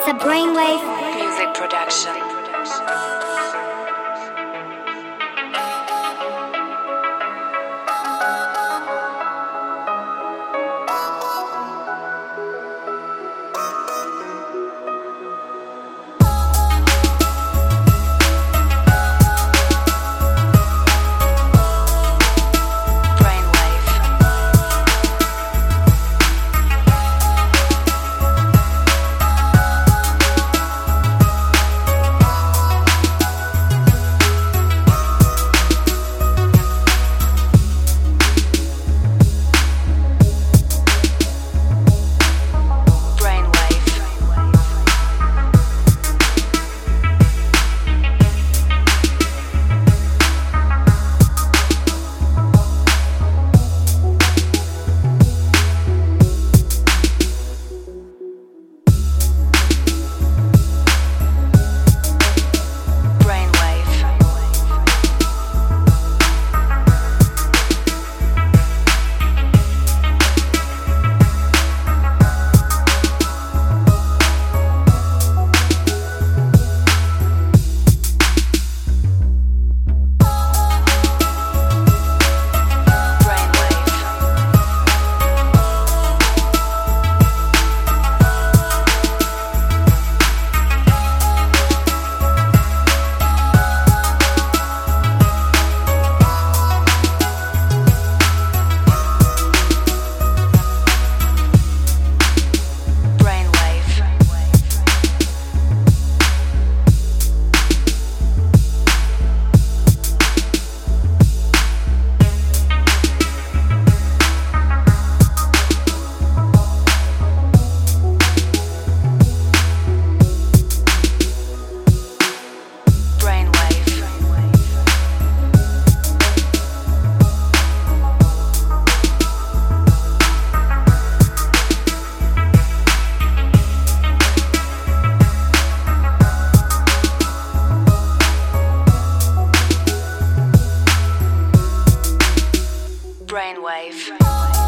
It's a brainwave. Music production. life.